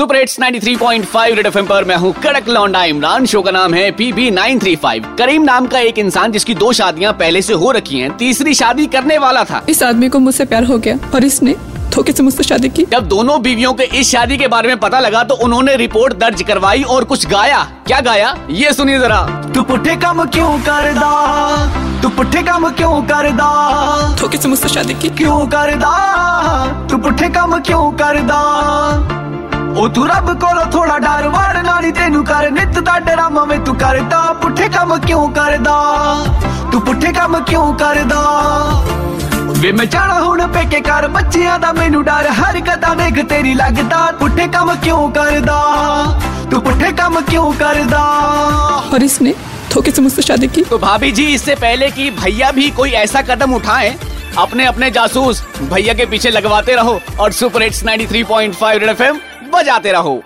Super hits 93.5 red FM पर मैं हूँ कड़क लौंडा इमरान। शो का नाम है पीबी 935 करीम नाम का एक इंसान जिसकी दो शादियाँ पहले से हो रखी हैं तीसरी शादी करने वाला था। इस आदमी को मुझसे प्यार हो गया और इसने धोखे से मुझसे शादी की। जब दोनों बीवियों के इस शादी के बारे में पता लगा तो उन्होंने रिपोर्ट दर्ज करवाई और कुछ गाया। क्या गाया? ये सुनिए जरा। तू पुठे काम क्यों करदा? तू पुठे काम क्यों करदा? धोखे से मुझसे शादी की। क्यों करदा? तू पुठे काम क्यों करदा? ਤੂੰ ਰੱਬ ਕੋਲੋਂ ਥੋੜਾ ਡਰ ਵੜ ਨਾਲੀ ਤੈਨੂੰ ਕਰ ਨਿਤ ਦਾ ਡਰਾਮਾ ਵੇ ਤੂੰ ਕਰਦਾ ਪੁੱਠੇ ਕੰਮ ਕਿਉਂ ਕਰਦਾ ਤੂੰ ਪੁੱਠੇ ਕੰਮ ਕਿਉਂ ਕਰਦਾ ਵੇ ਮੈਂ ਜਾਣਾ ਹੁਣ ਪੇਕੇ ਕਰ ਬੱਚਿਆਂ ਦਾ ਮੈਨੂੰ ਡਰ ਹਰ ਕਦਾ ਵੇਖ ਤੇਰੀ ਲੱਗਦਾ ਪੁੱਠੇ ਕੰਮ ਕਿਉਂ ਕਰਦਾ ਤੂੰ ਪੁੱਠੇ ਕੰਮ ਕਿਉਂ ਕਰਦਾ और इसने धोखे से मुझसे शादी की तो भाभी जी इससे पहले कि भैया भी कोई ऐसा कदम उठाएं अपने अपने जासूस भैया के पीछे लगवाते रहो और सुपर हिट्स 93.5 रेड एफएम बजाते रहो।